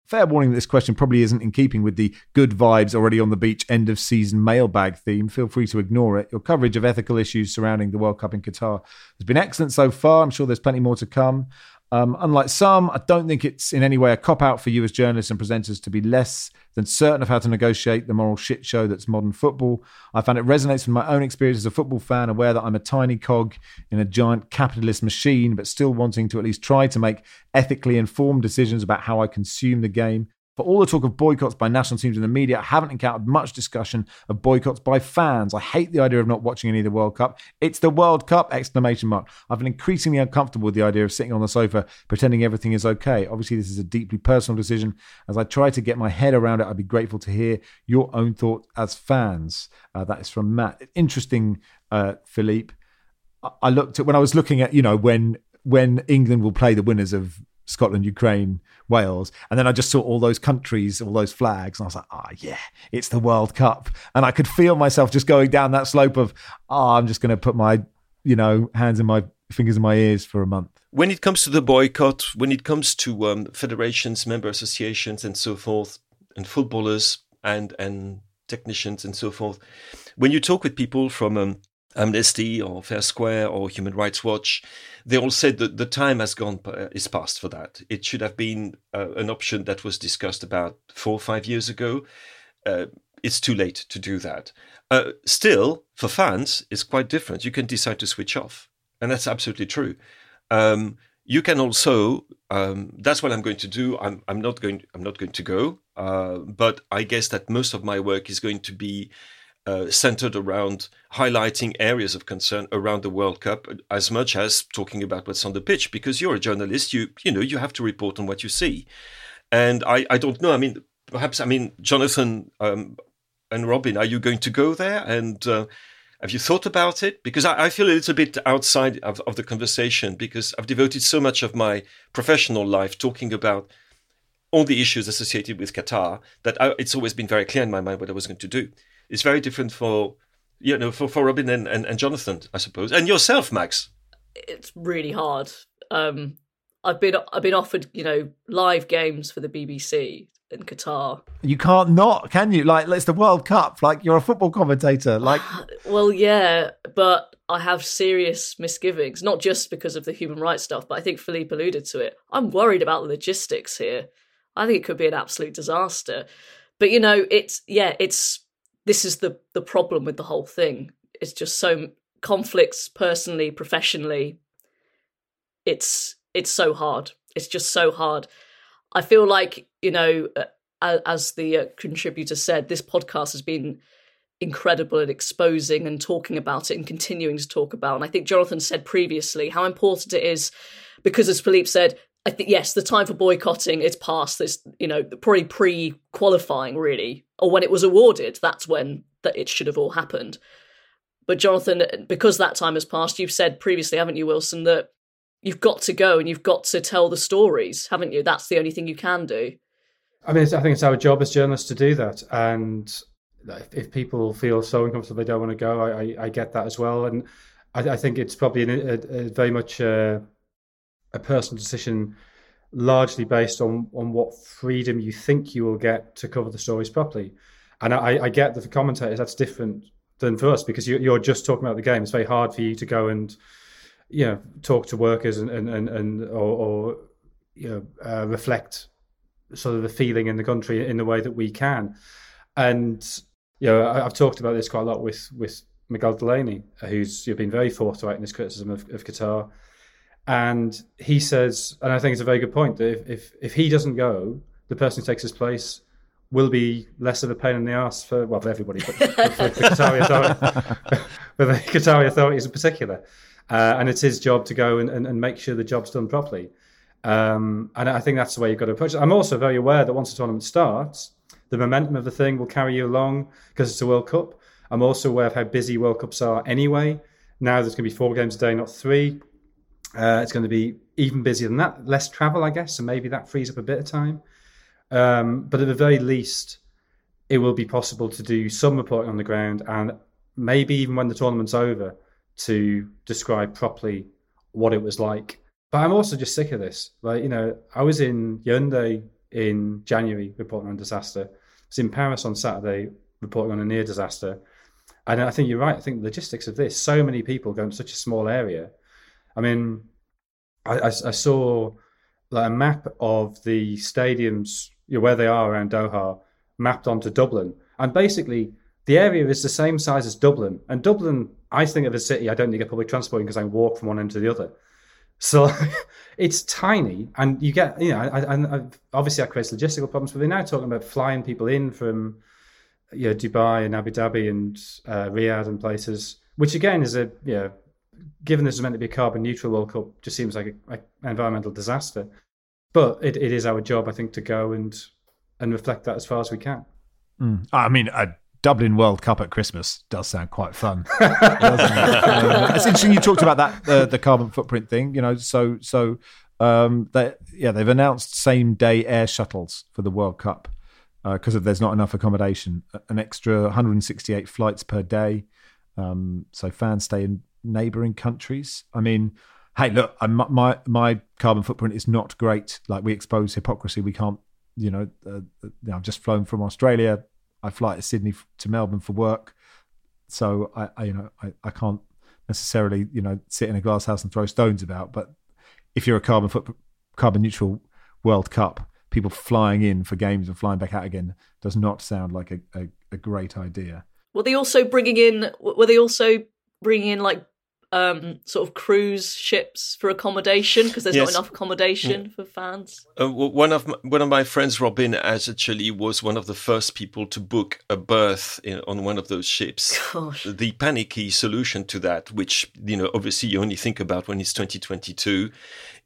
Fair warning that this question probably isn't in keeping with the good vibes already on the beach end of season mailbag theme. Feel free to ignore it. Your coverage of ethical issues surrounding the World Cup in Qatar has been excellent so far. I'm sure there's plenty more to come. Um, unlike some, I don't think it's in any way a cop out for you as journalists and presenters to be less than certain of how to negotiate the moral shit show that's modern football. I found it resonates with my own experience as a football fan, aware that I'm a tiny cog in a giant capitalist machine, but still wanting to at least try to make ethically informed decisions about how I consume the game. For all the talk of boycotts by national teams in the media, I haven't encountered much discussion of boycotts by fans. I hate the idea of not watching any of the World Cup. It's the World Cup! Exclamation mark. I've been increasingly uncomfortable with the idea of sitting on the sofa pretending everything is okay. Obviously, this is a deeply personal decision. As I try to get my head around it, I'd be grateful to hear your own thoughts as fans. Uh, that is from Matt. Interesting, uh, Philippe. I looked at when I was looking at you know when when England will play the winners of Scotland, Ukraine, Wales. And then I just saw all those countries, all those flags, and I was like, ah, oh, yeah, it's the World Cup. And I could feel myself just going down that slope of, oh, I'm just going to put my, you know, hands in my fingers in my ears for a month. When it comes to the boycott, when it comes to um, federations, member associations, and so forth, and footballers and and technicians and so forth, when you talk with people from um, Amnesty or FairSquare or Human Rights Watch, they all said that the time has gone uh, is past for that. It should have been uh, an option that was discussed about four or five years ago. Uh, it's too late to do that. Uh, still, for fans, it's quite different. You can decide to switch off, and that's absolutely true. Um, you can also. Um, that's what I'm going to do. I'm, I'm not going. I'm not going to go. Uh, but I guess that most of my work is going to be uh, centered around highlighting areas of concern around the World Cup as much as talking about what's on the pitch because you're a journalist you you know you have to report on what you see. And I I don't know I mean perhaps I mean Jonathan um, and Robyn are you going to go there? And uh, have you thought about it? Because I, I, feel a little bit outside of, of the conversation because I've devoted so much of my professional life talking about all the issues associated with Qatar that I, it's always been very clear in my mind what I was going to do it's very different for you know for, for Robyn and, and, and Jonathan, I suppose, and yourself, Max. It's really hard. Um, I've been I've been offered you know live games for the BBC in Qatar. You can't not, can you? Like it's the World Cup. Like you're a football commentator. Like, well, yeah, but I have serious misgivings, not just because of the human rights stuff, but I think Philippe alluded to it. I'm worried about the logistics here. I think it could be an absolute disaster. But you know, it's yeah, it's this is the the problem with the whole thing. It's just so conflicts personally, professionally. It's it's so hard. It's just so hard. I feel like you know, uh, as the uh, contributor said, this podcast has been incredible at exposing and talking about it and continuing to talk about. And I think Jonathan said previously how important it is because, as Philippe said, I think yes, the time for boycotting is past. This, you know, probably pre-qualifying really, or when it was awarded. That's when that it should have all happened. But Jonathan, because that time has passed, you've said previously, haven't you, Wilson, that you've got to go and you've got to tell the stories, haven't you? That's the only thing you can do. I mean, I think it's our job as journalists to do that. And if people feel so uncomfortable they don't want to go, I, I, I get that as well. And I, I think it's probably a, a very much. Uh, a personal decision largely based on on what freedom you think you will get to cover the stories properly. And I, I get that for commentators that's different than for us because you, are just talking about the game. It's very hard for you to go and you know talk to workers and and and, and or, or you know uh, reflect sort of the feeling in the country in the way that we can. And you know I, have talked about this quite a lot with with Miguel Delaney, who's you've been very forthright in his criticism of, of Qatar and he says, and I think it's a very good point that if, if, if he doesn't go, the person who takes his place will be less of a pain in the ass for well for everybody, but, but for the Qatari authority, for the Qatari authorities in particular. Uh, and it's his job to go and, and, and, make sure the job's done properly. Um, and I think that's the way you've got to approach it. I'm also very aware that once the tournament starts, the momentum of the thing will carry you along because it's a World Cup. I'm also aware of how busy World Cups are anyway. Now there's going to be four games a day, not three. Uh, it's going to be even busier than that. Less travel, I guess, so maybe that frees up a bit of time. Um, but at the very least, it will be possible to do some reporting on the ground and maybe even when the tournament's over to describe properly what it was like. But I'm also just sick of this. Like, you know, I was in Yaoundé in January reporting on disaster. I was in Paris on Saturday reporting on a near disaster. And I think you're right. I think the logistics of this, so many people going to such a small area, I mean, I, I, I saw like a map of the stadiums you know, where they are around Doha mapped onto Dublin, and basically the area is the same size as Dublin. And Dublin, I think of a city I don't need get public transport because I can walk from one end to the other. So it's tiny, and you get you know, and obviously that creates logistical problems. But they're now talking about flying people in from you know, Dubai and Abu Dhabi and uh, Riyadh and places, which again is a you know, given this is meant to be a carbon neutral World Cup, just seems like an environmental disaster. But it, it is our job, I think, to go and and reflect that as far as we can. Mm. I mean, a Dublin World Cup at Christmas does sound quite fun. uh, it's interesting you talked about that uh, the carbon footprint thing. You know, so so um, they, yeah, they've announced same day air shuttles for the World Cup because uh, there's not enough accommodation. An extra 168 flights per day, um, so fans stay in neighbouring countries. I mean, hey, look, I'm, my my carbon footprint is not great. Like we expose hypocrisy. We can't, you know, uh, uh I've just flown from Australia. I fly to Sydney to Melbourne for work, so I, I you know, I, I can't necessarily, you know, sit in a glass house and throw stones about. But if you're a carbon foot, carbon neutral World Cup, people flying in for games and flying back out again does not sound like a, a, a great idea. Were they also bringing in? Were they also bringing in like um, sort of cruise ships for accommodation because there's yes. not enough accommodation for fans. Uh, one of my, one of my friends, Robyn, actually was one of the first people to book a berth in, on one of those ships. Gosh. The panicky solution to that, which you know obviously you only think about when it's 2022,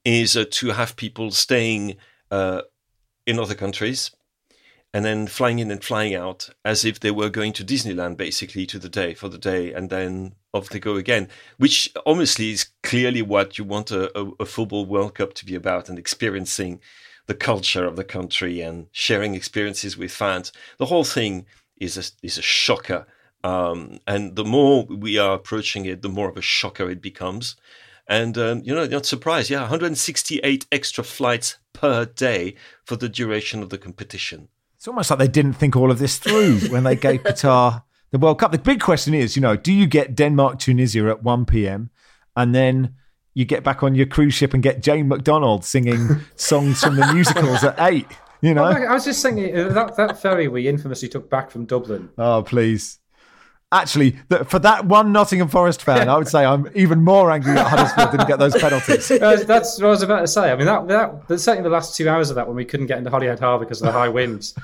is uh, to have people staying uh, in other countries and then flying in and flying out as if they were going to Disneyland basically to the day for the day and then off they go again, which obviously is clearly what you want a, a, a, football World Cup to be about and experiencing the culture of the country and sharing experiences with fans. The whole thing is a, is a shocker. Um, and the more we are approaching it, the more of a shocker it becomes. And, um, you know, not surprised. Yeah, 168 extra flights per day for the duration of the competition. It's almost like they didn't think all of this through when they gave Qatar the World Cup. The big question is, you know, do you get Denmark Tunisia at 1 p.m. and then you get back on your cruise ship and get Jane McDonald singing songs from the musicals at 8? You know, I was just thinking uh, that that ferry we infamously took back from Dublin. Oh, please! Actually, for that one Nottingham Forest fan, I would say I'm even more angry that Huddersfield didn't get those penalties. That's what I was about to say. I mean, that, that certainly the last two hours of that when we couldn't get into Holyhead Harbour because of the high winds.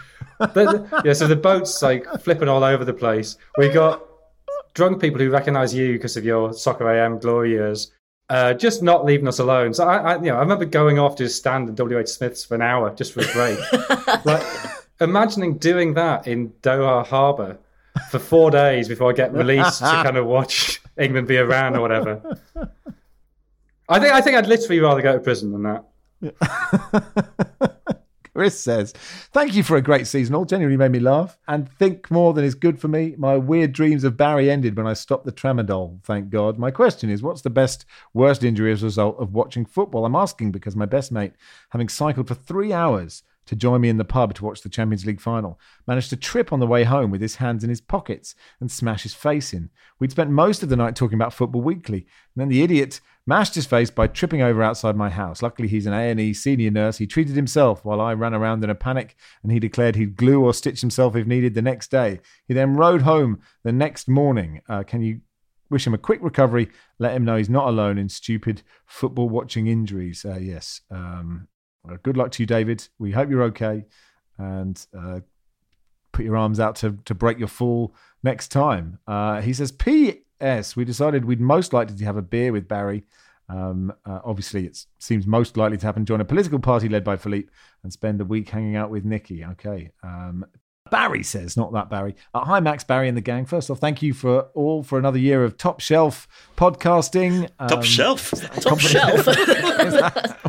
But, yeah, so the boat's like flipping all over the place. We got drunk people who recognise you because of your Soccer AM glory years. Uh, just not leaving us alone. So I, I, you know, I remember going off to stand in WH Smith's for an hour just for a break. like, imagining doing that in Doha Harbour for four days before I get released to kind of watch England be around or whatever. I think I think I'd literally rather go to prison than that. Chris says, Thank you for a great season. All genuinely made me laugh and think more than is good for me. My weird dreams of Barry ended when I stopped the tramadol, thank God. My question is, what's the best, worst injury as a result of watching football? I'm asking because my best mate, having cycled for three hours, to join me in the pub to watch the Champions League final, managed to trip on the way home with his hands in his pockets and smash his face in. We'd spent most of the night talking about Football Weekly, and then the idiot mashed his face by tripping over outside my house. Luckily, he's an A&E senior nurse. He treated himself while I ran around in a panic, and he declared he'd glue or stitch himself if needed the next day. He then rode home the next morning. Uh, can you wish him a quick recovery? Let him know he's not alone in stupid football watching injuries. Uh, yes, um, good luck to you, David. We hope you're okay, and uh, put your arms out to to break your fall next time. Uh, he says, "P.S. We decided we'd most likely to have a beer with Barry." Um, uh, obviously, it seems most likely to happen. Join a political party led by Philippe and spend a week hanging out with Nikki. Okay. Um, Barry says, not that Barry. Uh, hi, Max, Barry, and the gang. First off, thank you for all for another year of top shelf podcasting. Um, top shelf? Top shelf.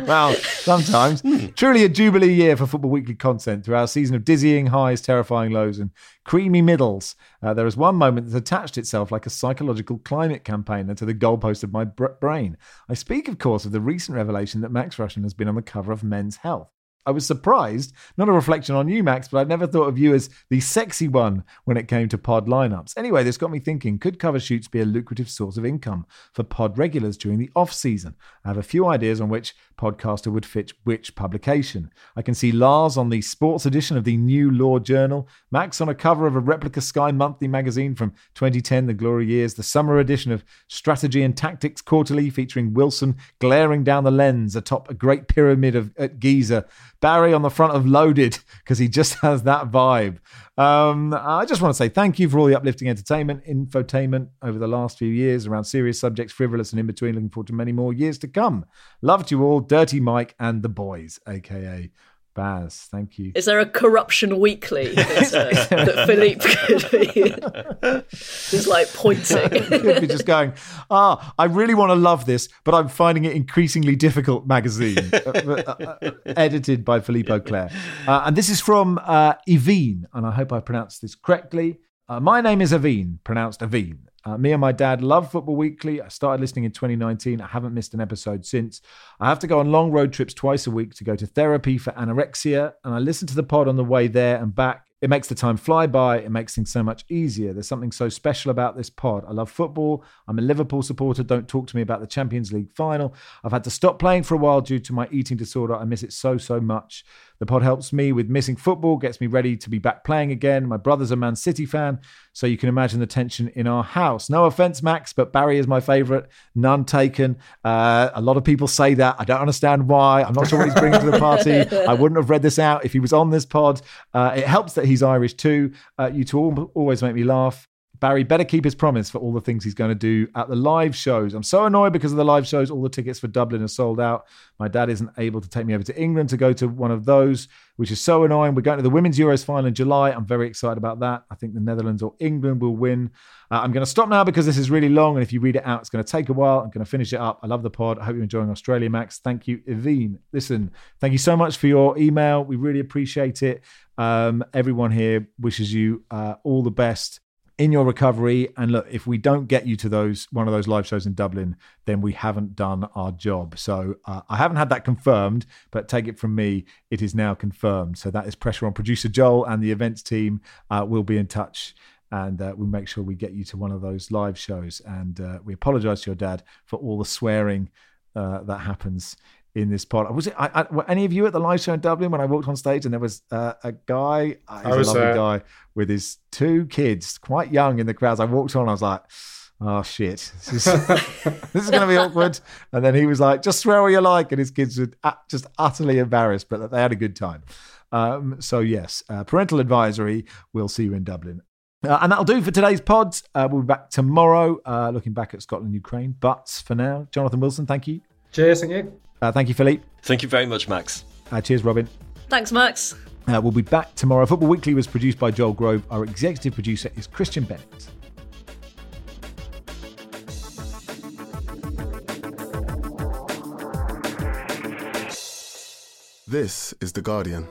well, sometimes. Hmm. Truly a jubilee year for Football Weekly content through our season of dizzying highs, terrifying lows, and creamy middles. Uh, there is one moment that attached itself like a psychological climate campaigner to the goalpost of my brain. I speak, of course, of the recent revelation that Max Rushden has been on the cover of Men's Health. I was surprised, not a reflection on you, Max, but I'd never thought of you as the sexy one when it came to pod lineups. Anyway, this got me thinking could cover shoots be a lucrative source of income for pod regulars during the off season? I have a few ideas on which podcaster would fit which publication. I can see Lars on the sports edition of the New Law Journal, Max on a cover of a replica Sky Monthly magazine from 2010, The Glory Years, the summer edition of Strategy and Tactics Quarterly featuring Wilson glaring down the lens atop a great pyramid of at Giza Barry on the front of Loaded because he just has that vibe. Um, I just want to say thank you for all the uplifting entertainment, infotainment over the last few years around serious subjects, frivolous and in between. Looking forward to many more years to come. Love to you all, Dirty Mike and the boys, aka Baz, thank you. Is there a corruption weekly that, uh, that Philippe could be? He's like pointing. could be just going, ah, I really want to love this, but I'm finding it increasingly difficult. Magazine, uh, uh, uh, edited by Philippe Auclair, uh, and this is from uh, Evine, and I hope I pronounced this correctly. Uh, my name is Aveen, pronounced Aveen. Uh, me and my dad love Football Weekly. I started listening in 2019. I haven't missed an episode since. I have to go on long road trips twice a week to go to therapy for anorexia, and I listen to the pod on the way there and back. It makes the time fly by. It makes things so much easier. There's something so special about this pod. I love football. I'm a Liverpool supporter. Don't talk to me about the Champions League final. I've had to stop playing for a while due to my eating disorder. I miss it so, so much. The pod helps me with missing football, gets me ready to be back playing again. My brother's a Man City fan, so you can imagine the tension in our house. No offense, Max, but Barry is my favourite. None taken. Uh, a lot of people say that. I don't understand why. I'm not sure what he's bringing to the party. I wouldn't have read this out if he was on this pod. Uh, it helps that he's Irish too. Uh, you two always make me laugh. Barry better keep his promise for all the things he's going to do at the live shows. I'm so annoyed because of the live shows. All the tickets for Dublin are sold out. My dad isn't able to take me over to England to go to one of those, which is so annoying. We're going to the Women's Euros final in July. I'm very excited about that. I think the Netherlands or England will win. Uh, I'm going to stop now because this is really long. And if you read it out, it's going to take a while. I'm going to finish it up. I love the pod. I hope you're enjoying Australia, Max. Thank you, Evine. Listen, thank you so much for your email. We really appreciate it. Um, everyone here wishes you uh, all the best in your recovery. And look, if we don't get you to those one of those live shows in Dublin, then we haven't done our job. So uh, I haven't had that confirmed, but take it from me, it is now confirmed. So that is pressure on producer Joel and the events team. Uh, will be in touch. And uh, we make sure we get you to one of those live shows. And uh, we apologize to your dad for all the swearing uh, that happens in this pod. Was it I, I, were any of you at the live show in Dublin when I walked on stage and there was uh, a guy, uh, he's a lovely uh... guy with his two kids, quite young in the crowd. I walked on, I was like, oh shit, this is, this is going to be awkward. And then he was like, just swear all you like, and his kids were just utterly embarrassed, but they had a good time. Um, so yes, uh, parental advisory. We'll see you in Dublin. Uh, and that'll do for today's pods. Uh, we'll be back tomorrow, uh, looking back at Scotland, Ukraine. But for now, Jonathan Wilson, thank you. Cheers, thank you. Uh, thank you, Philippe. Thank you very much, Max. Uh, cheers, Robyn. Thanks, Max. Uh, we'll be back tomorrow. Football Weekly was produced by Joel Grove. Our executive producer is Christian Bennett. This is The Guardian.